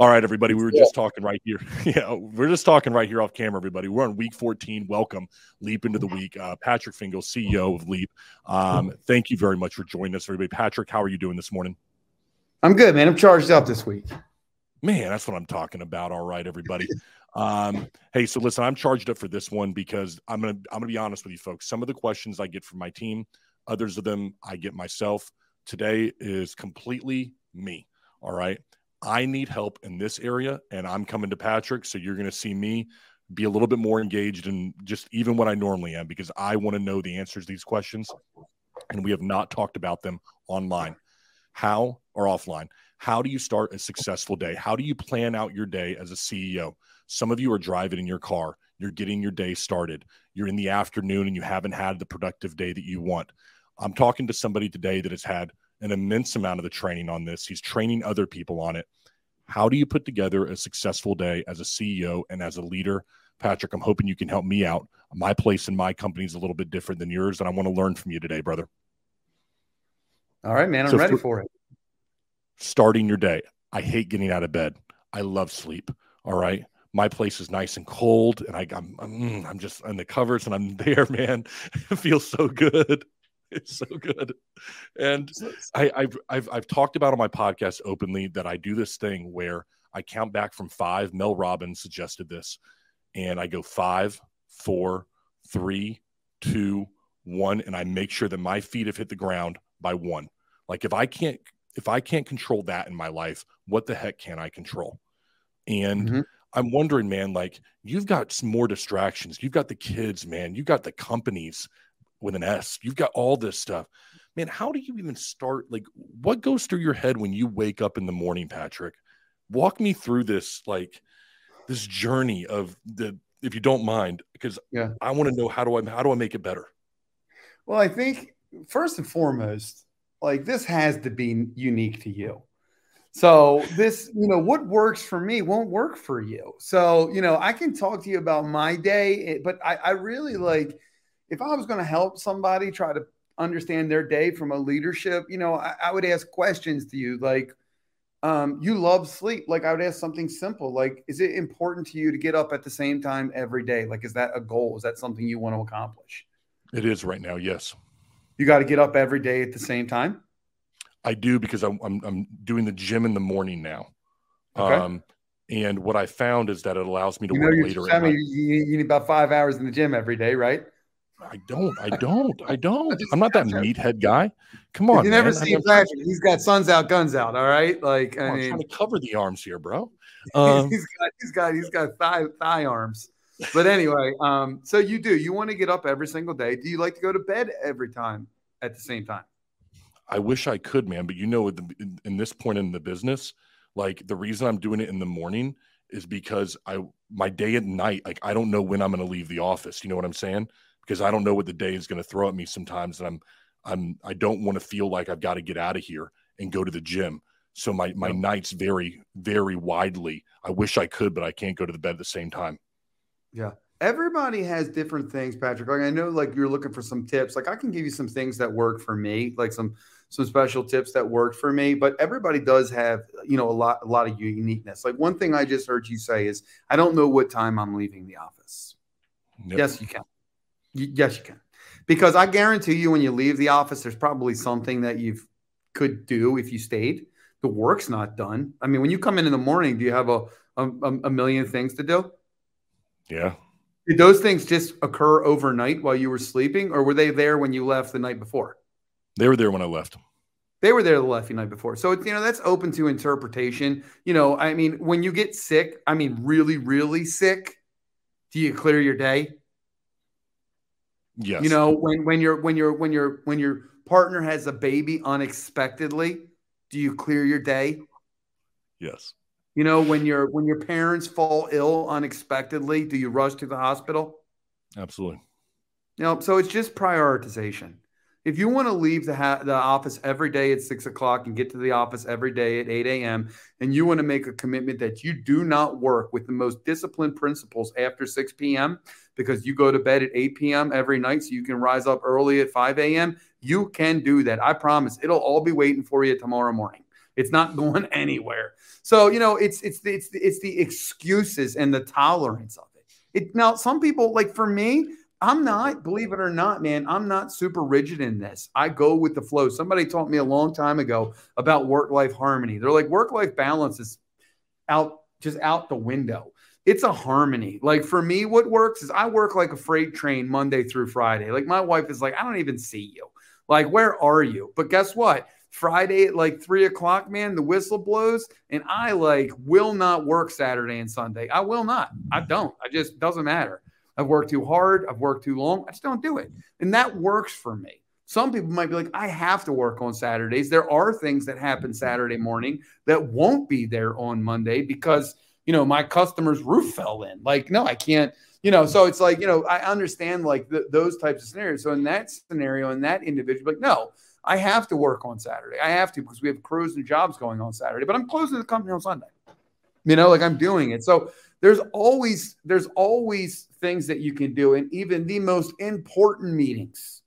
All right, everybody. We were just talking right here. Yeah, we're just talking right here off camera, everybody. We're on week 14. Welcome, Leap into the week. Uh, Patrick Fingles, CEO of Leap. Um, thank you very much for joining us, everybody. Patrick, how are you doing this morning? I'm good, man. I'm charged up this week. Man, that's what I'm talking about. All right, everybody. Um, hey, so listen, I'm charged up for this one because I'm gonna I'm gonna be honest with you, folks. Some of the questions I get from my team, others of them I get myself. Today is completely me. All right. I need help in this area, and I'm coming to Patrick. So you're going to see me be a little bit more engaged and just even what I normally am because I want to know the answers to these questions. And we have not talked about them online. How or offline? How do you start a successful day? How do you plan out your day as a CEO? Some of you are driving in your car, you're getting your day started, you're in the afternoon and you haven't had the productive day that you want. I'm talking to somebody today that has had an immense amount of the training on this. He's training other people on it. How do you put together a successful day as a CEO and as a leader? Patrick, I'm hoping you can help me out. My place in my company is a little bit different than yours, and I want to learn from you today, brother. All right, man. I'm so ready for, for it. Starting your day. I hate getting out of bed. I love sleep. All right. My place is nice and cold, and I, I'm, I'm, mm, I'm just on the covers, and I'm there, man. it feels so good. it's so good. And I, I've, I've I've talked about on my podcast openly that I do this thing where I count back from five. Mel Robbins suggested this, and I go five, four, three, two, one, and I make sure that my feet have hit the ground by one. Like if I can't if I can't control that in my life, what the heck can I control? And mm-hmm. I'm wondering, man, like you've got some more distractions. You've got the kids, man. You've got the companies with an S. You've got all this stuff. Man, how do you even start? Like, what goes through your head when you wake up in the morning, Patrick? Walk me through this, like, this journey of the, if you don't mind, because yeah. I want to know how do I how do I make it better? Well, I think first and foremost, like this has to be unique to you. So this, you know, what works for me won't work for you. So, you know, I can talk to you about my day, eh, but I, I really like if I was going to help somebody try to understand their day from a leadership, you know, I, I would ask questions to you like, um, you love sleep. Like I would ask something simple, like, is it important to you to get up at the same time every day? Like, is that a goal? Is that something you want to accomplish? It is right now. Yes. You got to get up every day at the same time. I do because I'm, I'm, I'm doing the gym in the morning now. Okay. Um, and what I found is that it allows me to you work later. I mean, you, you need about five hours in the gym every day, right? I don't. I don't. I don't. I'm not that meathead guy. Come on. You never see Patrick. He's got sons out, guns out. All right. Like I am mean, trying to cover the arms here, bro. Um, he's got he's got he's got thigh thigh arms. But anyway, um, so you do. You want to get up every single day. Do you like to go to bed every time at the same time? I wish I could, man. But you know, in, in this point in the business, like the reason I'm doing it in the morning is because I my day at night, like I don't know when I'm going to leave the office. You know what I'm saying? Because I don't know what the day is going to throw at me sometimes. And I'm, I'm, I don't want to feel like I've got to get out of here and go to the gym. So my, my nights vary very widely. I wish I could, but I can't go to the bed at the same time. Yeah. Everybody has different things, Patrick. Like I know like you're looking for some tips. Like I can give you some things that work for me, like some some special tips that worked for me, but everybody does have, you know, a lot a lot of uniqueness. Like one thing I just heard you say is I don't know what time I'm leaving the office. Nope. Yes, you can yes, you can. Because I guarantee you, when you leave the office, there's probably something that you could do if you stayed. The work's not done. I mean, when you come in in the morning, do you have a, a, a million things to do? Yeah. Did those things just occur overnight while you were sleeping, or were they there when you left the night before? They were there when I left. They were there the left night before. So, you know, that's open to interpretation. You know, I mean, when you get sick, I mean, really, really sick, do you clear your day? Yes. You know, when when you're when you're when you're when your partner has a baby unexpectedly, do you clear your day? Yes. You know, when your when your parents fall ill unexpectedly, do you rush to the hospital? Absolutely. You know, so it's just prioritization. If you want to leave the, ha- the office every day at six o'clock and get to the office every day at 8 a.m., and you want to make a commitment that you do not work with the most disciplined principles after 6 p.m., because you go to bed at 8 p.m. every night so you can rise up early at 5 a.m., you can do that. I promise it'll all be waiting for you tomorrow morning. It's not going anywhere. So you know, it's it's it's the, it's the excuses and the tolerance of it. It now some people like for me, I'm not, believe it or not, man, I'm not super rigid in this. I go with the flow. Somebody taught me a long time ago about work life harmony. They're like, work life balance is out, just out the window. It's a harmony. Like for me, what works is I work like a freight train Monday through Friday. Like my wife is like, I don't even see you. Like, where are you? But guess what? Friday at like three o'clock, man, the whistle blows, and I like will not work Saturday and Sunday. I will not. I don't. I just doesn't matter. I've worked too hard. I've worked too long. I just don't do it. And that works for me. Some people might be like, I have to work on Saturdays. There are things that happen Saturday morning that won't be there on Monday because, you know, my customer's roof fell in. Like, no, I can't, you know, so it's like, you know, I understand like those types of scenarios. So in that scenario, in that individual, like, no, I have to work on Saturday. I have to because we have crews and jobs going on Saturday, but I'm closing the company on Sunday. You know, like I'm doing it. So there's always there's always things that you can do and even the most important meetings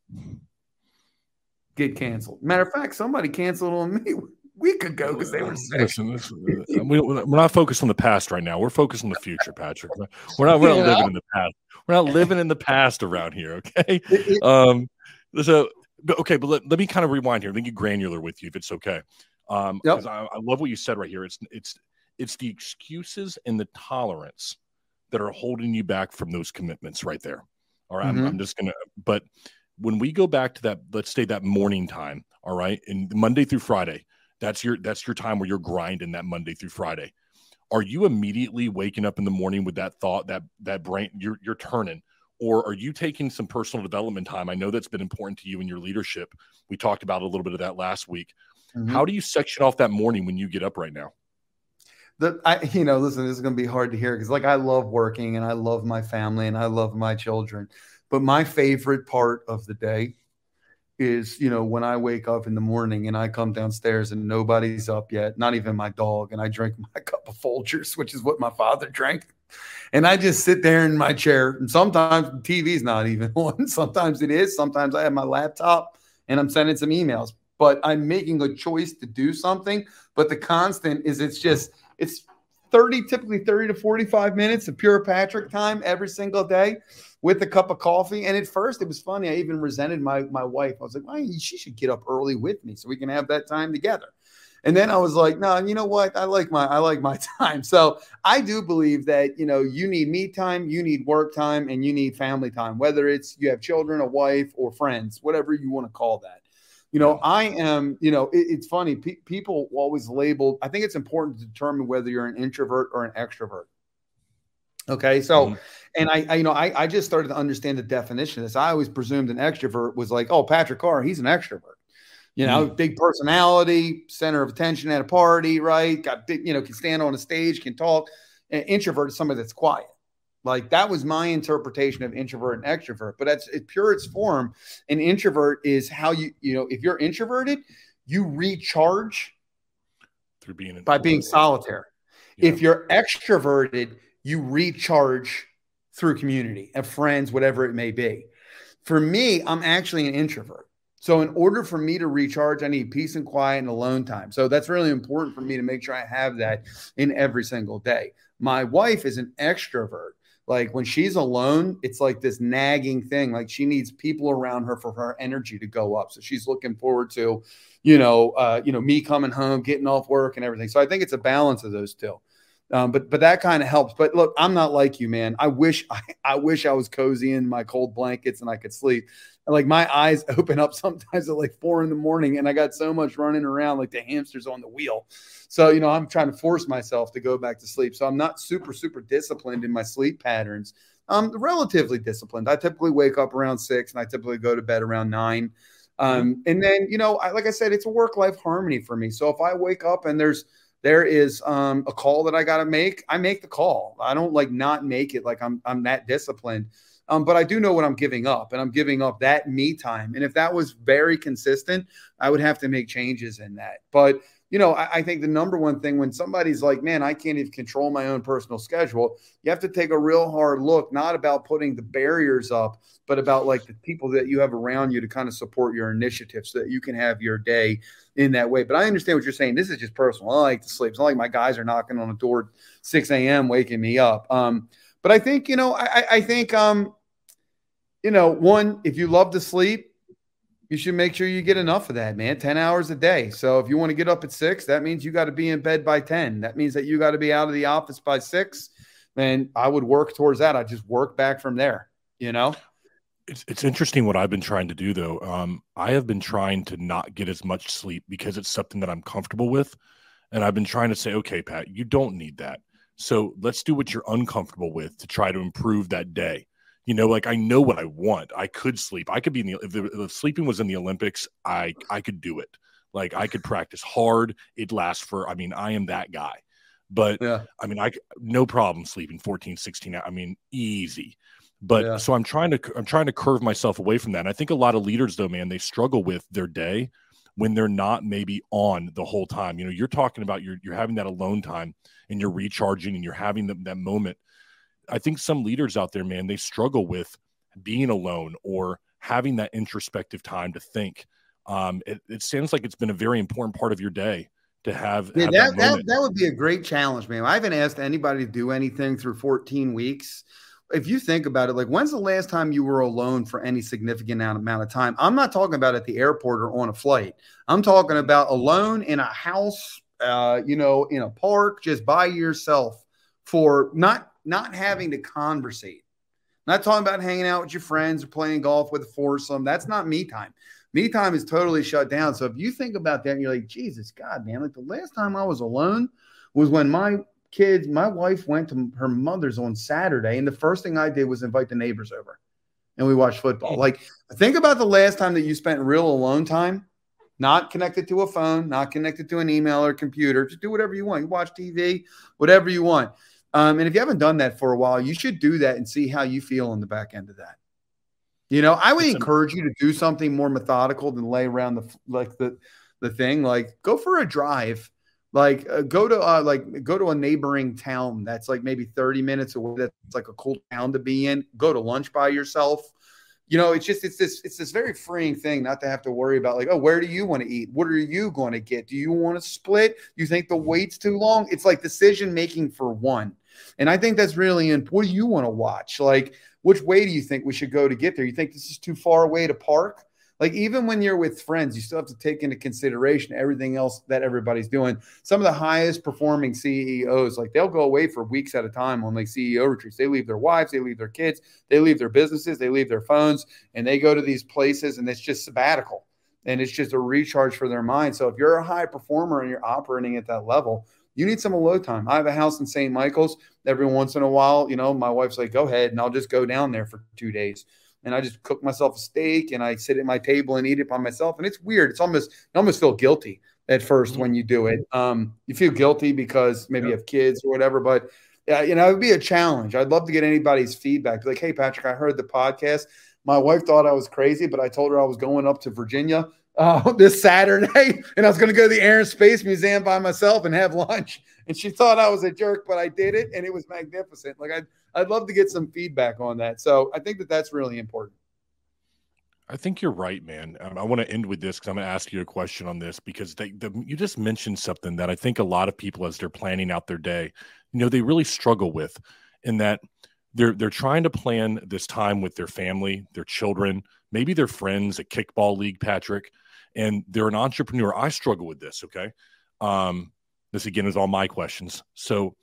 get canceled matter of fact somebody canceled on me we could go because they were sick. Listen, listen, we, are not focused on the past right now. We're focused on the future, Patrick. We're not, we're not living in the past. We're not living in the past around here. Okay. Um, so, okay, but let, let me kind of rewind here. Let me get granular with you if it's okay. Um, yep. I, I love what you said right here. It's, it's, it's the excuses and the tolerance that are holding you back from those commitments right there. All right, mm-hmm. I'm, I'm just gonna. But when we go back to that, let's say that morning time. All right, and Monday through Friday, that's your that's your time where you're grinding that Monday through Friday. Are you immediately waking up in the morning with that thought that that brain you're you're turning? or are you taking some personal development time? I know that's been important to you in your leadership. We talked about a little bit of that last week. Mm-hmm. How do you section off that morning when you get up right now? The I you know listen this is going to be hard to hear because like I love working and I love my family and I love my children but my favorite part of the day is you know when I wake up in the morning and I come downstairs and nobody's up yet not even my dog and I drink my cup of Folgers which is what my father drank and I just sit there in my chair and sometimes TV's not even on sometimes it is sometimes I have my laptop and I'm sending some emails but I'm making a choice to do something but the constant is it's just it's 30, typically 30 to 45 minutes of pure Patrick time every single day with a cup of coffee. And at first, it was funny. I even resented my, my wife. I was like, well, she should get up early with me so we can have that time together. And then I was like, no, you know what? I like my I like my time. So I do believe that you know you need me time, you need work time, and you need family time. Whether it's you have children, a wife, or friends, whatever you want to call that. You know, I am, you know, it, it's funny. Pe- people always label, I think it's important to determine whether you're an introvert or an extrovert. Okay. So, mm-hmm. and I, I, you know, I, I just started to understand the definition of this. I always presumed an extrovert was like, oh, Patrick Carr, he's an extrovert. You know, mm-hmm. big personality, center of attention at a party, right? Got big, you know, can stand on a stage, can talk. An introvert is somebody that's quiet. Like that was my interpretation of introvert and extrovert. But that's it, pure its form. An introvert is how you, you know, if you're introverted, you recharge through being by being solitary. Yeah. If you're extroverted, you recharge through community and friends, whatever it may be. For me, I'm actually an introvert. So, in order for me to recharge, I need peace and quiet and alone time. So, that's really important for me to make sure I have that in every single day. My wife is an extrovert like when she's alone it's like this nagging thing like she needs people around her for her energy to go up. So she's looking forward to you know uh, you know me coming home getting off work and everything. So i think it's a balance of those two um, but but that kind of helps but look i'm not like you man i wish I, I wish i was cozy in my cold blankets and i could sleep and like my eyes open up sometimes at like four in the morning and i got so much running around like the hamsters on the wheel so, you know, I'm trying to force myself to go back to sleep. So I'm not super, super disciplined in my sleep patterns. I'm relatively disciplined. I typically wake up around six and I typically go to bed around nine. Um, mm-hmm. and then, you know, I, like I said, it's a work life harmony for me. So if I wake up and there's, there is um, a call that I got to make, I make the call. I don't like not make it like I'm, I'm that disciplined. Um, but I do know what I'm giving up, and I'm giving up that me time. And if that was very consistent, I would have to make changes in that. But you know, I, I, think the number one thing when somebody's like, man, I can't even control my own personal schedule, you have to take a real hard look, not about putting the barriers up, but about like the people that you have around you to kind of support your initiative so that you can have your day in that way. But I understand what you're saying. This is just personal. I like to sleep. It's not like my guys are knocking on the door 6 a.m. waking me up. Um, but I think, you know, I, I think, um, you know, one, if you love to sleep, you should make sure you get enough of that, man. 10 hours a day. So if you want to get up at six, that means you got to be in bed by 10. That means that you got to be out of the office by six. And I would work towards that. I just work back from there, you know? It's, it's interesting what I've been trying to do though. Um, I have been trying to not get as much sleep because it's something that I'm comfortable with. And I've been trying to say, okay, Pat, you don't need that. So let's do what you're uncomfortable with to try to improve that day. You know, like I know what I want. I could sleep. I could be in the if, the if sleeping was in the Olympics, I I could do it. Like I could practice hard. It lasts for. I mean, I am that guy. But yeah. I mean, I no problem sleeping 14, 16 I mean, easy. But yeah. so I'm trying to I'm trying to curve myself away from that. And I think a lot of leaders though, man, they struggle with their day when they're not maybe on the whole time. You know, you're talking about you're you're having that alone time and you're recharging and you're having the, that moment I think some leaders out there, man, they struggle with being alone or having that introspective time to think. Um, it, it seems like it's been a very important part of your day to have. Yeah, have that, that, that, that would be a great challenge, man. I haven't asked anybody to do anything through 14 weeks. If you think about it, like when's the last time you were alone for any significant amount of time? I'm not talking about at the airport or on a flight. I'm talking about alone in a house, uh, you know, in a park, just by yourself for not not having to conversate. Not talking about hanging out with your friends or playing golf with a foursome. That's not me time. Me time is totally shut down. So if you think about that you're like, Jesus, God, man, like the last time I was alone was when my kids, my wife went to her mother's on Saturday. And the first thing I did was invite the neighbors over and we watched football. Like, think about the last time that you spent real alone time, not connected to a phone, not connected to an email or computer. Just do whatever you want. You watch TV, whatever you want. Um, and if you haven't done that for a while, you should do that and see how you feel on the back end of that. You know, I would That's encourage you to do something more methodical than lay around the like the the thing. Like, go for a drive. Like, uh, go to uh, like go to a neighboring town that's like maybe thirty minutes away. That's like a cool town to be in. Go to lunch by yourself you know, it's just it's this it's this very freeing thing not to have to worry about like, oh, where do you want to eat? What are you going to get? Do you want to split? You think the wait's too long? It's like decision making for one. And I think that's really important. What do you want to watch? Like, which way do you think we should go to get there? You think this is too far away to park? Like, even when you're with friends, you still have to take into consideration everything else that everybody's doing. Some of the highest performing CEOs, like, they'll go away for weeks at a time on like CEO retreats. They leave their wives, they leave their kids, they leave their businesses, they leave their phones, and they go to these places, and it's just sabbatical and it's just a recharge for their mind. So if you're a high performer and you're operating at that level, you need some alone time. I have a house in St. Michael's. Every once in a while, you know, my wife's like, go ahead, and I'll just go down there for two days. And I just cook myself a steak and I sit at my table and eat it by myself. And it's weird. It's almost, you almost feel guilty at 1st mm-hmm. when you do it. Um, you feel guilty because maybe you have kids or whatever, but yeah, you know, it would be a challenge. I'd love to get anybody's feedback. Be like, hey, Patrick, I heard the podcast. My wife thought I was crazy, but I told her I was going up to Virginia uh, this Saturday, and I was going to go to the Air and Space Museum by myself and have lunch. And she thought I was a jerk, but I did it, and it was magnificent. Like I'd I'd love to get some feedback on that. So I think that that's really important. I think you're right, man. Um, I want to end with this because I'm going to ask you a question on this because they, the, you just mentioned something that I think a lot of people, as they're planning out their day, you know, they really struggle with, in that they're they're trying to plan this time with their family, their children, maybe their friends, a kickball league, Patrick, and they're an entrepreneur. I struggle with this. Okay. Um, this again is all my questions. So,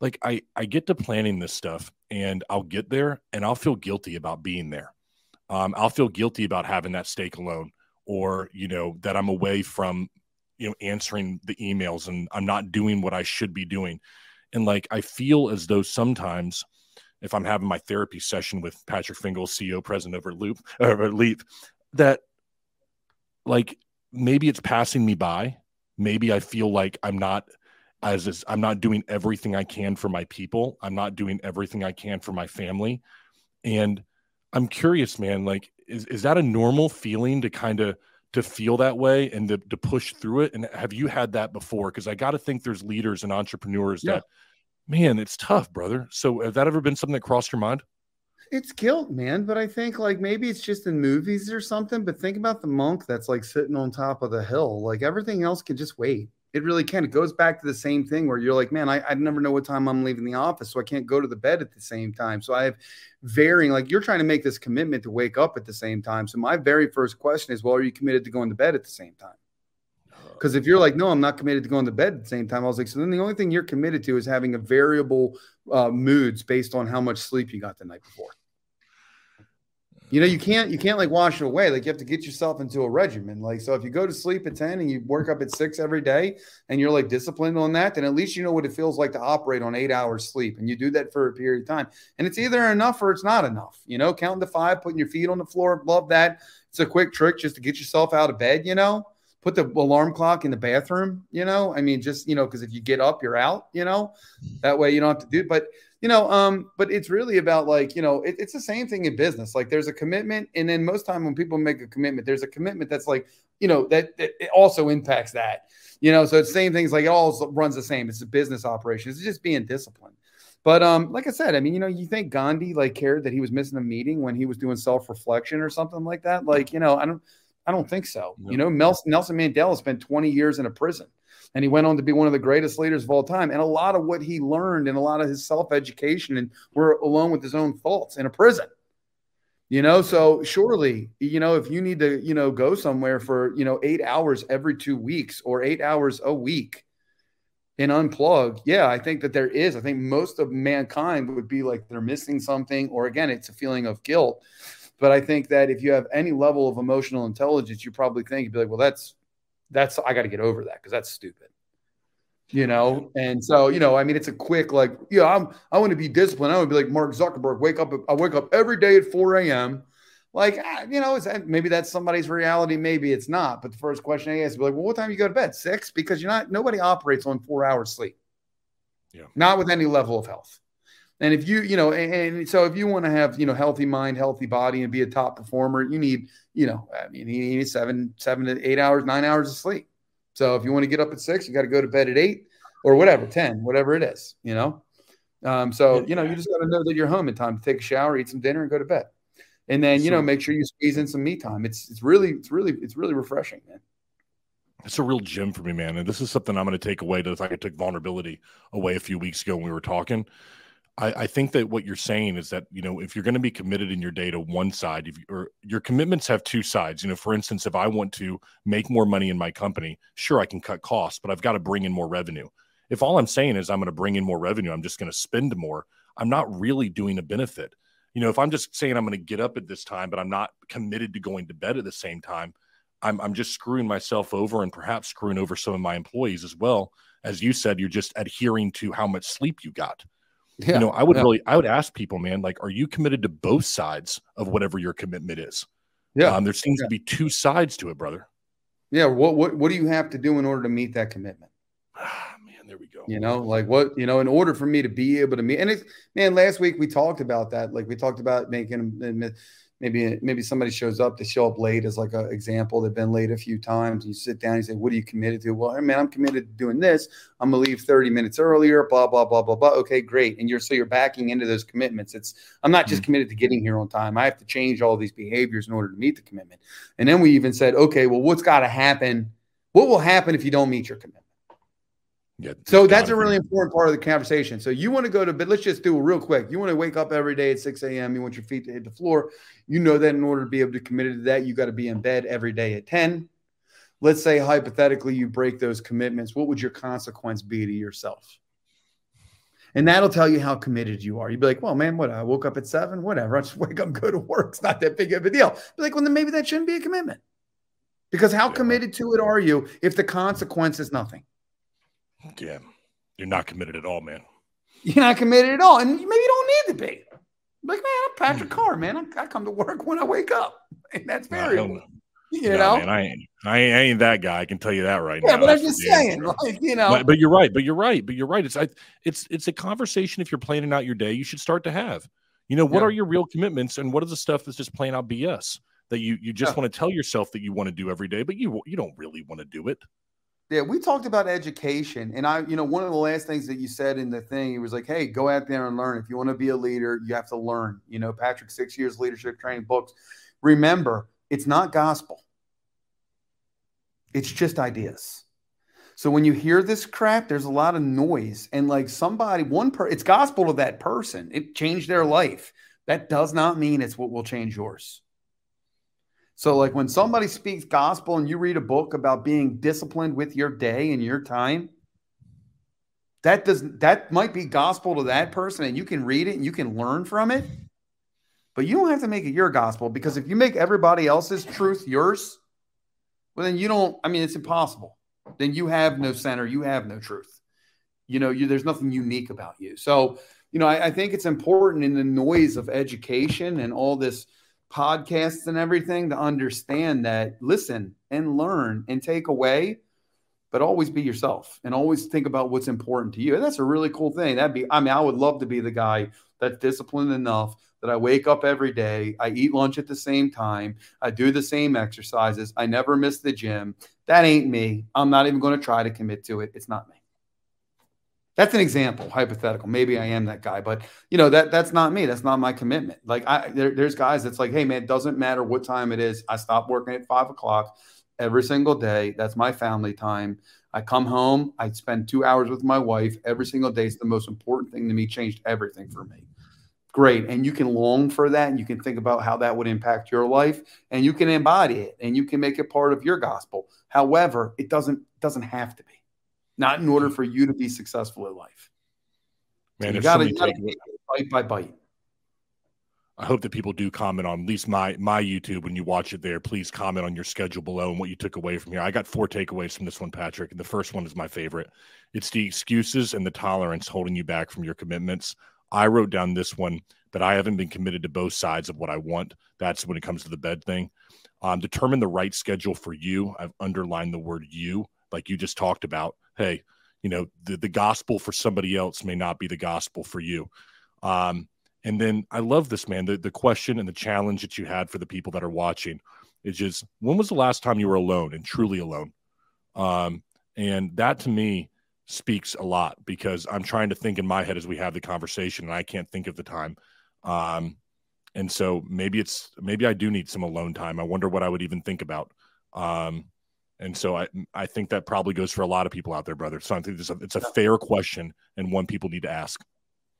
like, I, I get to planning this stuff and I'll get there and I'll feel guilty about being there. Um, I'll feel guilty about having that steak alone or, you know, that I'm away from, you know, answering the emails and I'm not doing what I should be doing. And like, I feel as though sometimes if I'm having my therapy session with Patrick Fingles, CEO, president over Loop, over Leap, that like maybe it's passing me by. Maybe I feel like I'm not as is, I'm not doing everything I can for my people. I'm not doing everything I can for my family. And I'm curious, man, like, is, is that a normal feeling to kind of to feel that way and to, to push through it? And have you had that before? Because I got to think there's leaders and entrepreneurs yeah. that, man, it's tough, brother. So, has that ever been something that crossed your mind? It's guilt, man. But I think like maybe it's just in movies or something. But think about the monk that's like sitting on top of the hill. Like everything else can just wait. It really can. It goes back to the same thing where you're like, man, I, I never know what time I'm leaving the office, so I can't go to the bed at the same time. So I have varying, like you're trying to make this commitment to wake up at the same time. So my very first question is, well, are you committed to going to bed at the same time? Because if you're like, no, I'm not committed to going to bed at the same time, I was like, so then the only thing you're committed to is having a variable uh, moods based on how much sleep you got the night before. You know, you can't you can't like wash it away. Like you have to get yourself into a regimen. Like so, if you go to sleep at ten and you work up at six every day, and you're like disciplined on that, then at least you know what it feels like to operate on eight hours sleep, and you do that for a period of time. And it's either enough or it's not enough. You know, counting to five, putting your feet on the floor, love that. It's a quick trick just to get yourself out of bed. You know, put the alarm clock in the bathroom. You know, I mean, just you know, because if you get up, you're out. You know, that way you don't have to do. But you know um but it's really about like you know it, it's the same thing in business like there's a commitment and then most time when people make a commitment there's a commitment that's like you know that, that it also impacts that you know so it's same things like it all runs the same it's a business operation it's just being disciplined but um like i said i mean you know you think gandhi like cared that he was missing a meeting when he was doing self-reflection or something like that like you know i don't i don't think so no. you know nelson mandela spent 20 years in a prison and he went on to be one of the greatest leaders of all time. And a lot of what he learned and a lot of his self education and were alone with his own thoughts in a prison. You know, so surely, you know, if you need to, you know, go somewhere for, you know, eight hours every two weeks or eight hours a week and unplug, yeah, I think that there is. I think most of mankind would be like they're missing something, or again, it's a feeling of guilt. But I think that if you have any level of emotional intelligence, you probably think you'd be like, well, that's that's I got to get over that because that's stupid. You know, and so you know, I mean, it's a quick like, yeah, I'm I want to be disciplined. I want to be like Mark Zuckerberg. Wake up, I wake up every day at 4 a.m. Like, ah, you know, maybe that's somebody's reality, maybe it's not. But the first question I ask is like, well, what time you go to bed? Six? Because you're not nobody operates on four hours sleep. Yeah. Not with any level of health. And if you, you know, and, and, so if you want to have, you know, healthy mind, healthy body, and be a top performer, you need, you know, I mean, you need seven, seven to eight hours, nine hours of sleep. So if you want to get up at six, you got to go to bed at eight or whatever, 10, whatever it is, you know? Um, so, you know, you just got to know that you're home in time to take a shower, eat some dinner and go to bed. And then, you know, make sure you squeeze in some me time. It's, it's really, it's really, it's really refreshing, man. It's a real gym for me, man. And this is something I'm going to take away to like I took vulnerability away a few weeks ago when we were talking. I, I, think that what you're saying is that you know if you're going to be committed in your day to one side, if you, or your commitments have two sides. You know, for instance, if I want to make more money in my company, sure I can cut costs, but I've got to bring in more revenue. If all I'm saying is I'm going to bring in more revenue, I'm just going to spend more. I'm not really doing a benefit. You know, if I'm just saying I'm going to get up at this time, but I'm not committed to going to bed at the same time, I'm I'm just screwing myself over and perhaps screwing over some of my employees as well. As you said, you're just adhering to how much sleep you got. Yeah, you know, I would yeah. really, I would ask people, man, like, are you committed to both sides of whatever your commitment is? Yeah. Um, there seems yeah. to be two sides to it, brother. Yeah. What, what, what do you have to do in order to meet that commitment? Ah, man, there we go. You know, like what, you know, in order for me to be able to meet, and it's, man, last week we talked about that. Like we talked about making maybe maybe somebody shows up they show up late as like an example they've been late a few times you sit down and you say what are you committed to? Well man i'm committed to doing this. I'm gonna leave 30 minutes earlier blah blah blah blah blah. Okay great. And you're so you're backing into those commitments. It's i'm not just mm-hmm. committed to getting here on time. I have to change all these behaviors in order to meet the commitment. And then we even said okay well what's got to happen? What will happen if you don't meet your commitment yeah, so that's a really important part of the conversation. So you want to go to bed. Let's just do it real quick. You want to wake up every day at 6 a.m. You want your feet to hit the floor. You know that in order to be able to commit to that, you got to be in bed every day at 10. Let's say hypothetically you break those commitments. What would your consequence be to yourself? And that'll tell you how committed you are. You'd be like, well, man, what? I woke up at seven, whatever. I just wake up, go to work. It's not that big of a deal. Be like, well, then maybe that shouldn't be a commitment. Because how committed to it are you if the consequence is nothing? Yeah, you're not committed at all, man. You're not committed at all, and maybe you don't need to be. Like, man, I'm Patrick hmm. Carr, man. I, come to work when I wake up, and that's very, no, you no, know. Man, I ain't, I ain't, I ain't that guy. I can tell you that right yeah, now. but I'm just saying, like, you know. But, but, you're right. But you're right. But you're right. It's, I, it's, it's a conversation. If you're planning out your day, you should start to have. You know, what yeah. are your real commitments, and what is the stuff that's just playing out BS? that you you just yeah. want to tell yourself that you want to do every day, but you you don't really want to do it. Yeah, we talked about education, and I, you know, one of the last things that you said in the thing, it was like, "Hey, go out there and learn. If you want to be a leader, you have to learn." You know, Patrick, six years leadership training books. Remember, it's not gospel; it's just ideas. So when you hear this crap, there's a lot of noise, and like somebody, one per, it's gospel to that person. It changed their life. That does not mean it's what will change yours. So, like when somebody speaks gospel and you read a book about being disciplined with your day and your time, that does that might be gospel to that person, and you can read it and you can learn from it. But you don't have to make it your gospel because if you make everybody else's truth yours, well, then you don't. I mean, it's impossible. Then you have no center. You have no truth. You know, you, there's nothing unique about you. So, you know, I, I think it's important in the noise of education and all this podcasts and everything to understand that listen and learn and take away but always be yourself and always think about what's important to you. And that's a really cool thing. That'd be i mean i would love to be the guy that's disciplined enough that i wake up every day i eat lunch at the same time i do the same exercises i never miss the gym. That ain't me. I'm not even going to try to commit to it. It's not me that's an example, hypothetical. Maybe I am that guy, but you know that that's not me. That's not my commitment. Like I, there, there's guys that's like, hey man, it doesn't matter what time it is. I stop working at five o'clock every single day. That's my family time. I come home. I spend two hours with my wife every single day. It's the most important thing to me. Changed everything for me. Great, and you can long for that, and you can think about how that would impact your life, and you can embody it, and you can make it part of your gospel. However, it doesn't doesn't have to be not in order for you to be successful in life. Man, so you got to take bite by bite. I hope that people do comment on at least my my YouTube when you watch it there. Please comment on your schedule below and what you took away from here. I got four takeaways from this one, Patrick. And the first one is my favorite. It's the excuses and the tolerance holding you back from your commitments. I wrote down this one, but I haven't been committed to both sides of what I want. That's when it comes to the bed thing. Um, determine the right schedule for you. I've underlined the word you, like you just talked about hey, you know, the, the gospel for somebody else may not be the gospel for you. Um, and then I love this, man. The, the question and the challenge that you had for the people that are watching is just when was the last time you were alone and truly alone? Um, and that to me speaks a lot because I'm trying to think in my head as we have the conversation and I can't think of the time. Um, and so maybe it's maybe I do need some alone time. I wonder what I would even think about. Um, and so I I think that probably goes for a lot of people out there, brother. So I think it's a, it's a fair question and one people need to ask.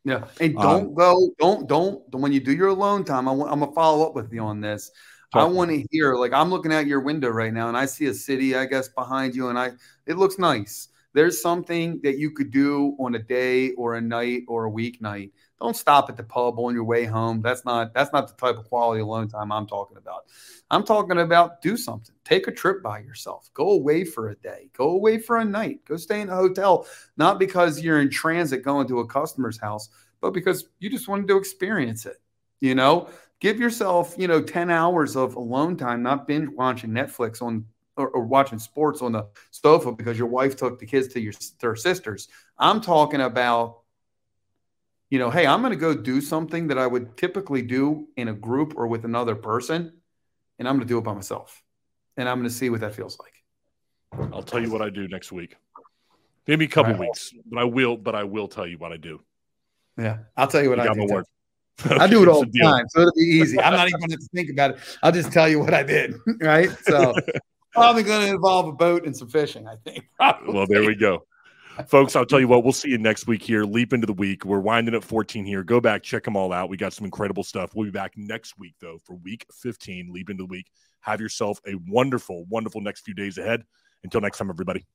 Yeah, and um, don't um, go, don't don't when you do your alone time. I want, I'm gonna follow up with you on this. I want to hear like I'm looking out your window right now, and I see a city, I guess, behind you, and I it looks nice. There's something that you could do on a day or a night or a weeknight don't stop at the pub on your way home. That's not that's not the type of quality alone time I'm talking about. I'm talking about do something. Take a trip by yourself. Go away for a day. Go away for a night. Go stay in a hotel, not because you're in transit going to a customer's house, but because you just wanted to experience it. You know, give yourself, you know, 10 hours of alone time, not binge watching Netflix on or, or, watching sports on the sofa because your wife took the kids to your to her sisters. I'm talking about you know, hey, I'm going to go do something that I would typically do in a group or with another person, and I'm going to do it by myself. And I'm going to see what that feels like. I'll tell you what I do next week. Maybe a couple right. weeks, but I will. But I will tell you what I do. Yeah, I'll tell you what you I do. Work. Okay, I do it all the time, so it'll be easy. I'm not even going to think about it. I'll just tell you what I did. Right. So probably going to involve a boat and some fishing. I think. Probably. Well, there we go. Folks, I'll tell you what, we'll see you next week here. Leap into the week. We're winding up 14 here. Go back, check them all out. We got some incredible stuff. We'll be back next week, though, for week 15. Leap into the week. Have yourself a wonderful, wonderful next few days ahead. Until next time, everybody.